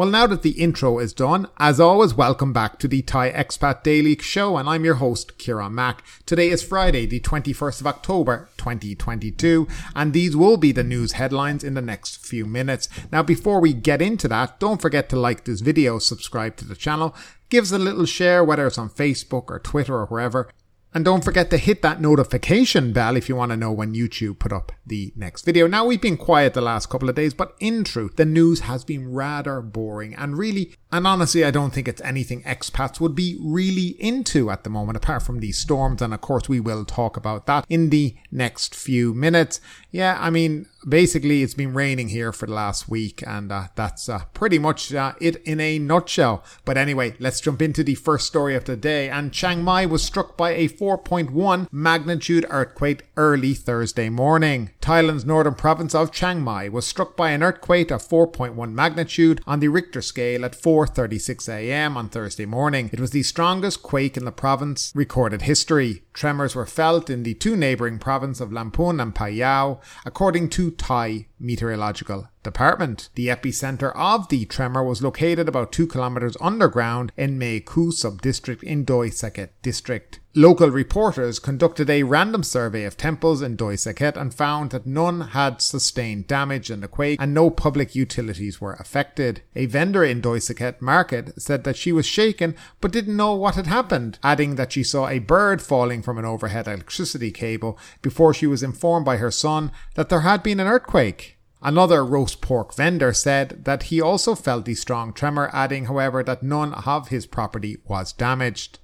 Well, now that the intro is done, as always, welcome back to the Thai Expat Daily Show, and I'm your host, Kieran Mack. Today is Friday, the 21st of October, 2022, and these will be the news headlines in the next few minutes. Now, before we get into that, don't forget to like this video, subscribe to the channel, give us a little share, whether it's on Facebook or Twitter or wherever, and don't forget to hit that notification bell if you want to know when YouTube put up the next video. Now we've been quiet the last couple of days, but in truth, the news has been rather boring and really, and honestly, I don't think it's anything expats would be really into at the moment, apart from these storms. And of course, we will talk about that in the next few minutes. Yeah, I mean, basically it's been raining here for the last week and uh, that's uh, pretty much uh, it in a nutshell. But anyway let's jump into the first story of the day and chiang mai was struck by a 4.1 magnitude earthquake early thursday morning. Thailand's northern province of chiang mai was struck by an earthquake of 4.1 magnitude on the richter scale at 4.36 am on thursday morning. It was the strongest quake in the province recorded history tremors were felt in the two neighbouring provinces of lamphun and Phayao, according to Thai Meteorological Department. The epicenter of the tremor was located about 2 kilometers underground in Mae Khu sub-district in Doi Saket district. Local reporters conducted a random survey of temples in Doi Saket and found that none had sustained damage in the quake and no public utilities were affected. A vendor in Doi Saket market said that she was shaken but didn't know what had happened, adding that she saw a bird falling from an overhead electricity cable before she was informed by her son that there had been an earthquake. Another roast pork vendor said that he also felt the strong tremor, adding, however, that none of his property was damaged.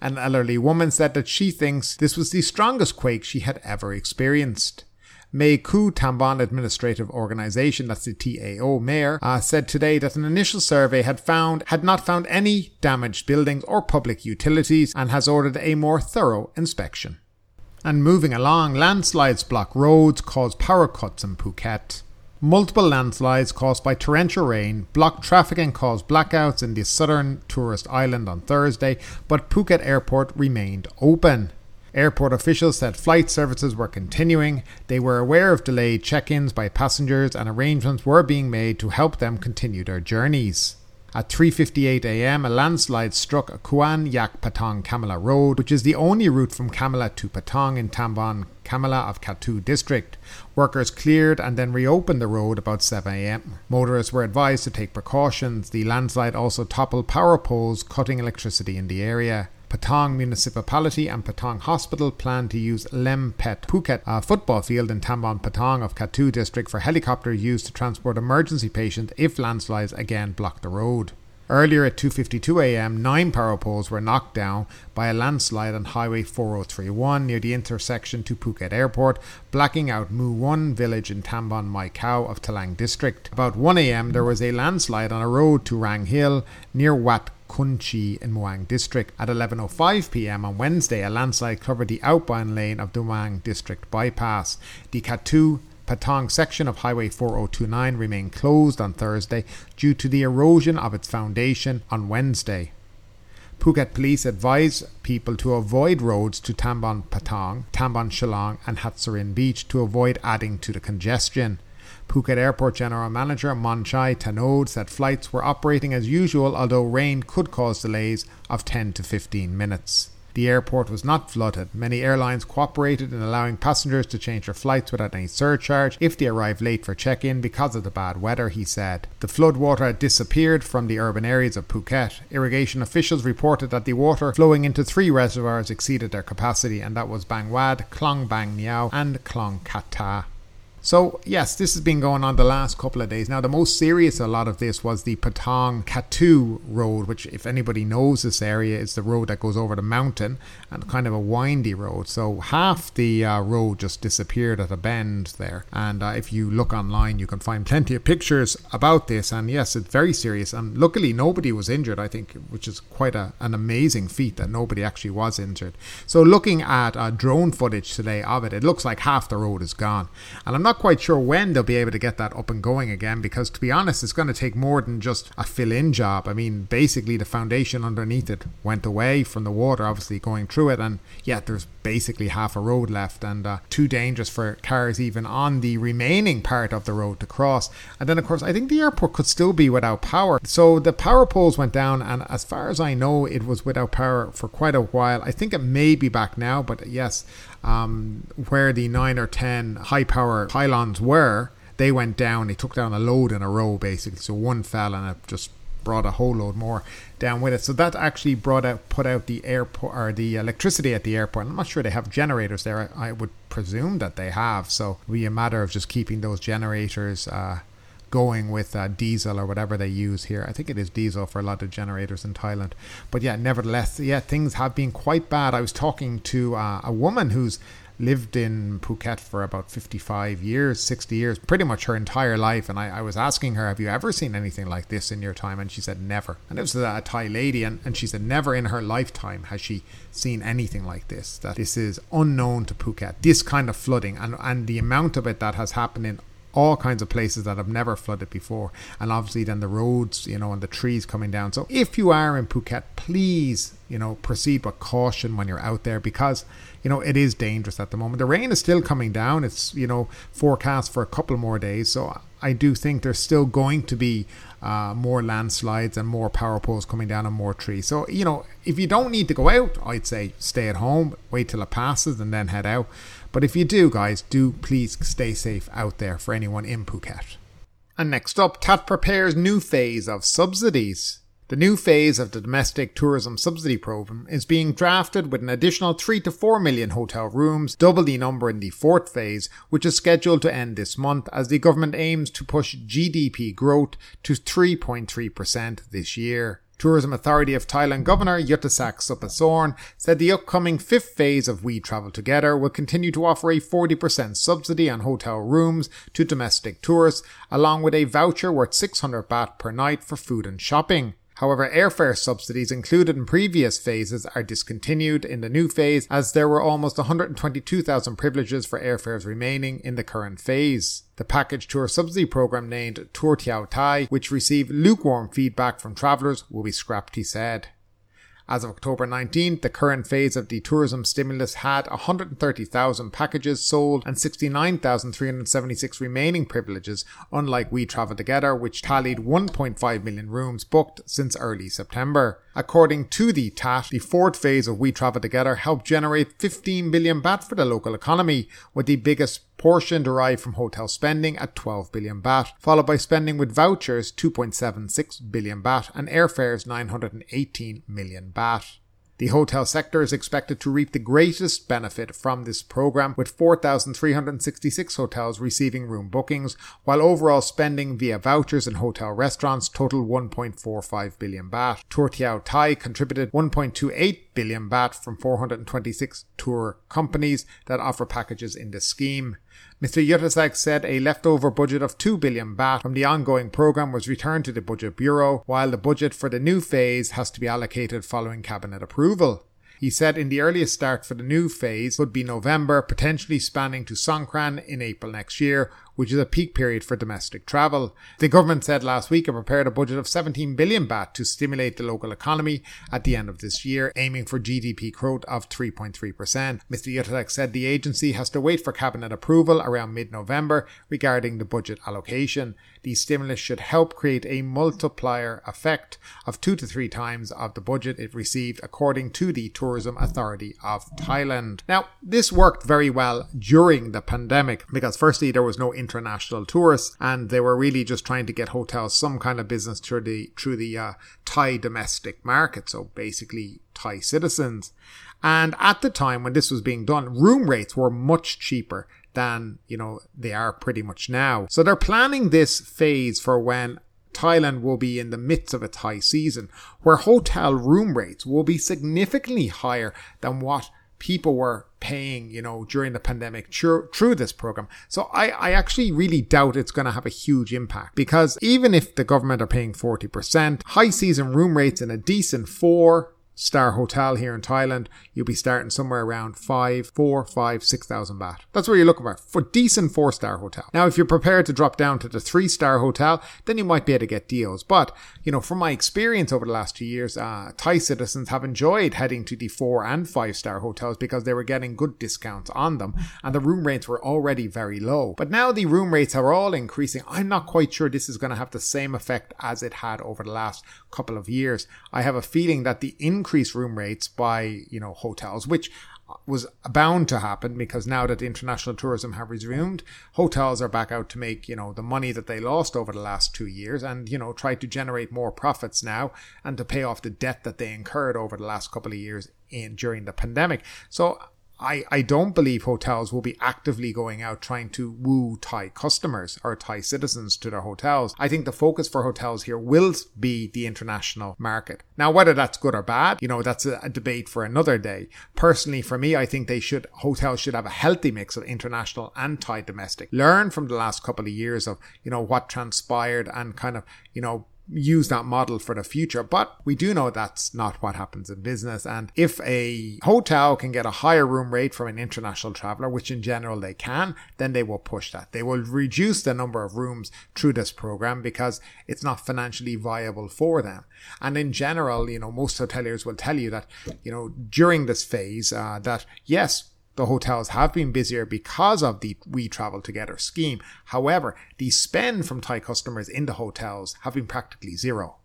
An elderly woman said that she thinks this was the strongest quake she had ever experienced. Mae Khu Tambon Administrative Organization, that's the TAO mayor, uh, said today that an initial survey had found had not found any damaged buildings or public utilities and has ordered a more thorough inspection. And moving along, landslides block roads, cause power cuts in Phuket. Multiple landslides caused by torrential rain blocked traffic and caused blackouts in the southern tourist island on Thursday, but Phuket Airport remained open. Airport officials said flight services were continuing. They were aware of delayed check ins by passengers and arrangements were being made to help them continue their journeys. At 3:58 a.m., a landslide struck Kuan Yak Patong Kamala Road, which is the only route from Kamala to Patong in Tambon Kamala of Kathu district. Workers cleared and then reopened the road about 7 a.m. Motorists were advised to take precautions. The landslide also toppled power poles, cutting electricity in the area. Patong Municipality and Patong Hospital plan to use Lem Pet Phuket a football field in Tambon Patong of Kathu district for helicopter use to transport emergency patients if landslides again block the road. Earlier at 2:52 a.m., nine power poles were knocked down by a landslide on Highway 4031 near the intersection to Phuket Airport, blacking out Mu 1 village in Tambon Mai Khao of Thalang district. About 1 a.m., there was a landslide on a road to Rang Hill near Wat Kunchi in Muang district. At 11:05 p.m. on Wednesday, a landslide covered the outbound lane of the Muang district bypass. The Kathu Patong section of Highway 4029 remained closed on Thursday due to the erosion of its foundation on Wednesday. Phuket police advise people to avoid roads to Tambon Patong, Tambon Chalong, and Hat Surin Beach to avoid adding to the congestion. Phuket Airport General Manager Monchai Tanod said flights were operating as usual, although rain could cause delays of 10 to 15 minutes. The airport was not flooded. Many airlines cooperated in allowing passengers to change their flights without any surcharge if they arrived late for check in because of the bad weather, he said. The flood water had disappeared from the urban areas of Phuket. Irrigation officials reported that the water flowing into three reservoirs exceeded their capacity, and that was Bang Wad, Klong Bang Niao, and Klong Kata. So, yes, this has been going on the last couple of days. Now, the most serious a lot of this was the Patong Kathu road, which, if anybody knows this area, is the road that goes over the mountain and kind of a windy road. So, half the uh, road just disappeared at a bend there. And uh, if you look online, you can find plenty of pictures about this. And yes, it's very serious. And luckily, nobody was injured, I think, which is quite a, an amazing feat that nobody actually was injured. So, looking at uh, drone footage today of it, it looks like half the road is gone. And I'm not not quite sure when they'll be able to get that up and going again because, to be honest, it's going to take more than just a fill in job. I mean, basically, the foundation underneath it went away from the water, obviously going through it, and yet there's basically half a road left and uh, too dangerous for cars even on the remaining part of the road to cross. And then, of course, I think the airport could still be without power. So the power poles went down, and as far as I know, it was without power for quite a while. I think it may be back now, but yes, um, where the nine or ten high power pylons were, they went down. They took down a load in a row basically. So one fell and it just brought a whole load more down with it. So that actually brought out put out the airport or the electricity at the airport. I'm not sure they have generators there. I, I would presume that they have. So it'll be a matter of just keeping those generators uh, going with uh, diesel or whatever they use here. I think it is diesel for a lot of generators in Thailand. But yeah, nevertheless, yeah, things have been quite bad. I was talking to uh, a woman who's lived in Phuket for about 55 years, 60 years, pretty much her entire life. And I, I, was asking her, Have you ever seen anything like this in your time? And she said, Never. And it was a, Thai lady. And, and she said, Never in her lifetime has she seen anything like this. That this is unknown to Phuket, this kind of flooding and, and the amount of it that has happened in all kinds of places that have never flooded before. And obviously, then the roads, you know, and the trees coming down. So if you are in Phuket, please, you know, proceed with caution when you're out there because, you know, it is dangerous at the moment. The rain is still coming down. It's, you know, forecast for a couple more days. So I do think there's still going to be uh, more landslides and more power poles coming down and more trees. So, you know, if you don't need to go out, I'd say stay at home, wait till it passes, and then head out. But if you do, guys, do please stay safe out there for anyone in Phuket. And next up, TAT prepares new phase of subsidies. The new phase of the domestic tourism subsidy program is being drafted with an additional 3 to 4 million hotel rooms, double the number in the fourth phase, which is scheduled to end this month as the government aims to push GDP growth to 3.3% this year. Tourism Authority of Thailand Governor Yuttasak Supasorn said the upcoming fifth phase of We Travel Together will continue to offer a 40% subsidy on hotel rooms to domestic tourists, along with a voucher worth 600 baht per night for food and shopping. However, airfare subsidies included in previous phases are discontinued in the new phase as there were almost 122,000 privileges for airfares remaining in the current phase. The package tour subsidy program named Tour Tiao Thai, which received lukewarm feedback from travellers, will be scrapped, he said. As of October 19th, the current phase of the tourism stimulus had 130,000 packages sold and 69,376 remaining privileges, unlike We Travel Together, which tallied 1.5 million rooms booked since early September. According to the TAT, the fourth phase of We Travel Together helped generate 15 billion baht for the local economy, with the biggest portion derived from hotel spending at 12 billion baht, followed by spending with vouchers 2.76 billion baht and airfares 918 million baht. The hotel sector is expected to reap the greatest benefit from this program, with 4,366 hotels receiving room bookings, while overall spending via vouchers and hotel restaurants total 1.45 billion baht. Tour Thai contributed 1.28 billion baht from 426 tour companies that offer packages in the scheme. Mr. Yuttasak said a leftover budget of 2 billion baht from the ongoing program was returned to the Budget Bureau, while the budget for the new phase has to be allocated following cabinet approval. He said in the earliest start for the new phase would be November, potentially spanning to Songkran in April next year, which is a peak period for domestic travel. The government said last week it prepared a budget of 17 billion baht to stimulate the local economy at the end of this year, aiming for GDP growth of 3.3%. Mr. Yuttasak said the agency has to wait for cabinet approval around mid-November regarding the budget allocation. The stimulus should help create a multiplier effect of two to three times of the budget it received, according to the Tourism Authority of Thailand. Now, this worked very well during the pandemic because firstly, there was no international tourists, and they were really just trying to get hotels some kind of business through the through the uh, Thai domestic market. So basically, Thai citizens. And at the time when this was being done, room rates were much cheaper than, you know, they are pretty much now. So they're planning this phase for when Thailand will be in the midst of its high season, where hotel room rates will be significantly higher than what people were paying, you know, during the pandemic through, through this program. So I, I actually really doubt it's going to have a huge impact because even if the government are paying 40%, high season room rates in a decent four, star hotel here in Thailand, you'll be starting somewhere around five, four, five, six thousand baht. That's where you're looking for for decent four star hotel. Now, if you're prepared to drop down to the three star hotel, then you might be able to get deals. But you know, from my experience over the last two years, uh, Thai citizens have enjoyed heading to the four and five star hotels because they were getting good discounts on them, and the room rates were already very low. But now the room rates are all increasing. I'm not quite sure this is going to have the same effect as it had over the last couple of years. I have a feeling that the increased room rates by, you know, hotels, which was bound to happen because now that international tourism have resumed, hotels are back out to make, you know, the money that they lost over the last two years and, you know, try to generate more profits now and to pay off the debt that they incurred over the last couple of years in during the pandemic. So I, I don't believe hotels will be actively going out trying to woo Thai customers or Thai citizens to their hotels. I think the focus for hotels here will be the international market. Now, whether that's good or bad, you know, that's a, a debate for another day. Personally, for me, I think they should, hotels should have a healthy mix of international and Thai domestic. Learn from the last couple of years of, you know, what transpired and kind of, you know, use that model for the future. But we do know that's not what happens in business. And if a hotel can get a higher room rate from an international traveler, which in general they can, then they will push that. They will reduce the number of rooms through this program because it's not financially viable for them. And in general, you know, most hoteliers will tell you that, you know, during this phase, uh, that yes, the hotels have been busier because of the We Travel Together scheme. However, the spend from Thai customers in the hotels have been practically zero.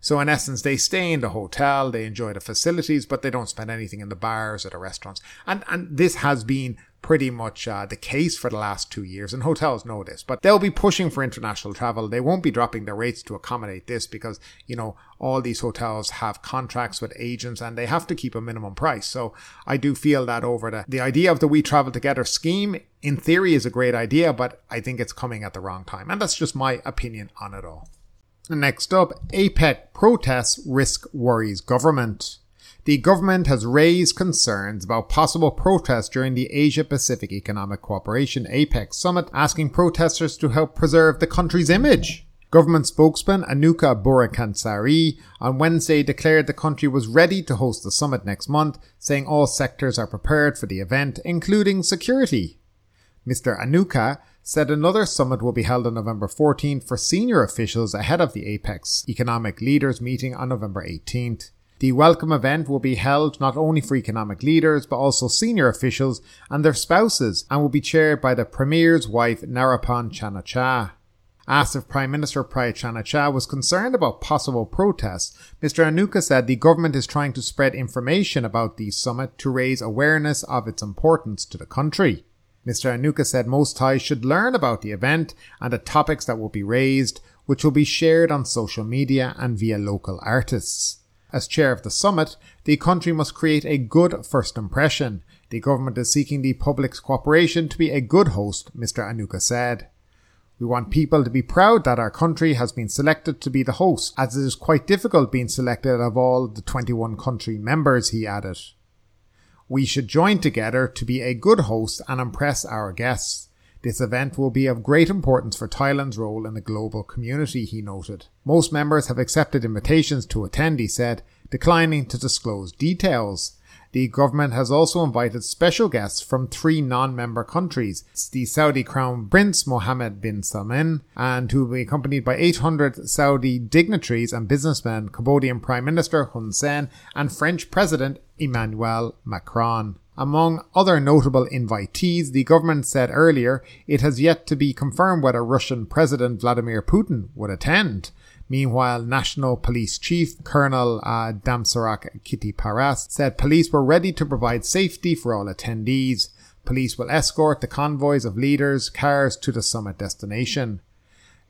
So in essence, they stay in the hotel, they enjoy the facilities, but they don't spend anything in the bars or the restaurants. And, and this has been pretty much uh, the case for the last two years, and hotels know this. But they'll be pushing for international travel. They won't be dropping their rates to accommodate this because, you know, all these hotels have contracts with agents and they have to keep a minimum price. So I do feel that over the, the idea of the We Travel Together scheme, in theory, is a great idea, but I think it's coming at the wrong time. And that's just my opinion on it all. Next up, APEC protests risk worries government the government has raised concerns about possible protests during the Asia Pacific Economic Cooperation APEC summit, asking protesters to help preserve the country's image. Government spokesman Anucha Burapachaisri on Wednesday declared the country was ready to host the summit next month, saying all sectors are prepared for the event, including security. Mr. Anucha said another summit will be held on November 14th for senior officials ahead of the APEC's economic leaders meeting on November 18th. The welcome event will be held not only for economic leaders but also senior officials and their spouses and will be chaired by the Premier's wife Naraporn Chan-o-cha. Asked if Prime Minister Prayut Chan-o-cha was concerned about possible protests, Mr. Anucha said the government is trying to spread information about the summit to raise awareness of its importance to the country. Mr. Anucha said most Thais should learn about the event and the topics that will be raised, which will be shared on social media and via local artists. As chair of the summit, the country must create a good first impression. The government is seeking the public's cooperation to be a good host, Mr. Anucha said. We want people to be proud that our country has been selected to be the host, as it is quite difficult being selected of all the 21 country members, he added. We should join together to be a good host and impress our guests. This event will be of great importance for Thailand's role in the global community, he noted. Most members have accepted invitations to attend, he said, declining to disclose details. The government has also invited special guests from three non-member countries, the Saudi Crown Prince Mohammed bin Salman, and who will be accompanied by 800 Saudi dignitaries and businessmen, Cambodian Prime Minister Hun Sen, and French President Emmanuel Macron. Among other notable invitees, the government said earlier it has yet to be confirmed whether Russian President Vladimir Putin would attend. Meanwhile, National Police Chief Colonel uh, Damrongsak Kittiprapas said police were ready to provide safety for all attendees. Police will escort the convoys of leaders' cars to the summit destination.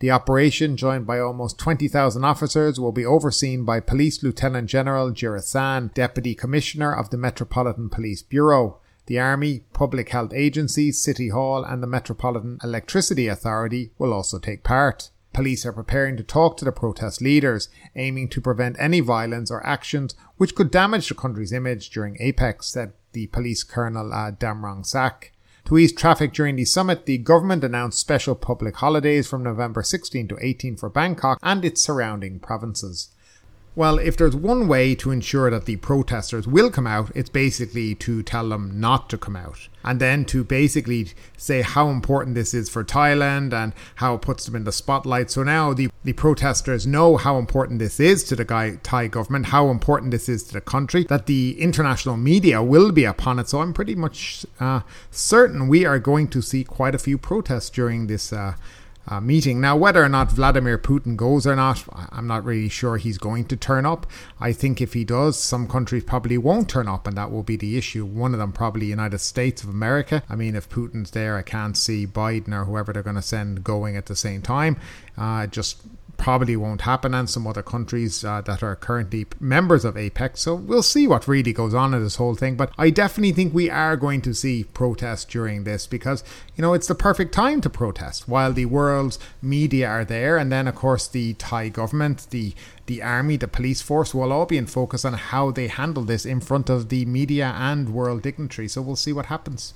The operation, joined by almost 20,000 officers, will be overseen by Police Lieutenant General Jirasan, Deputy Commissioner of the Metropolitan Police Bureau. The Army, public health agencies, City Hall, and the Metropolitan Electricity Authority will also take part. Police are preparing to talk to the protest leaders, aiming to prevent any violence or actions which could damage the country's image during APEC, said the police colonel uh, Damrongsak. To ease traffic during the summit, the government announced special public holidays from November 16 to 18 for Bangkok and its surrounding provinces. Well, if there's one way to ensure that the protesters will come out, it's basically to tell them not to come out. And then to basically say how important this is for Thailand and how it puts them in the spotlight. So now the, the protesters know how important this is to the Thai government, how important this is to the country, that the international media will be upon it. So I'm pretty much uh, certain we are going to see quite a few protests during this. Uh, uh, meeting. Now, whether or not Vladimir Putin goes or not, I'm not really sure he's going to turn up. I think if he does, some countries probably won't turn up, and that will be the issue. One of them probably United States of America. I mean, if Putin's there, I can't see Biden or whoever they're going to send going at the same time. Uh, just probably won't happen, and some other countries uh, that are currently members of APEC. So we'll see what really goes on in this whole thing. But I definitely think we are going to see protests during this because, you know, it's the perfect time to protest while the world's media are there. And then, of course, the Thai government, the the army, the police force will all be in focus on how they handle this in front of the media and world dignitaries. So we'll see what happens.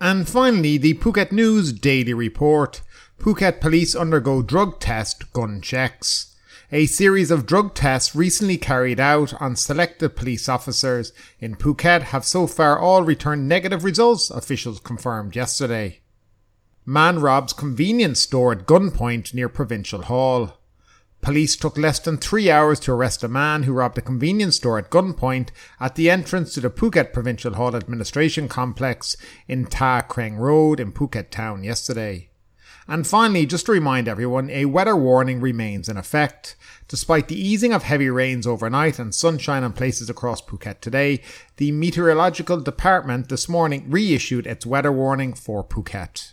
And finally, the Phuket News Daily Report. Phuket police undergo drug test gun checks. A series of drug tests recently carried out on selected police officers in Phuket have so far all returned negative results, officials confirmed yesterday. Man robs convenience store at gunpoint near Provincial Hall. Police took less than three hours to arrest a man who robbed a convenience store at gunpoint at the entrance to the Phuket Provincial Hall Administration Complex in Ta Kreng Road in Phuket Town yesterday. And finally, just to remind everyone, a weather warning remains in effect. Despite the easing of heavy rains overnight and sunshine in places across Phuket today, the Meteorological Department this morning reissued its weather warning for Phuket.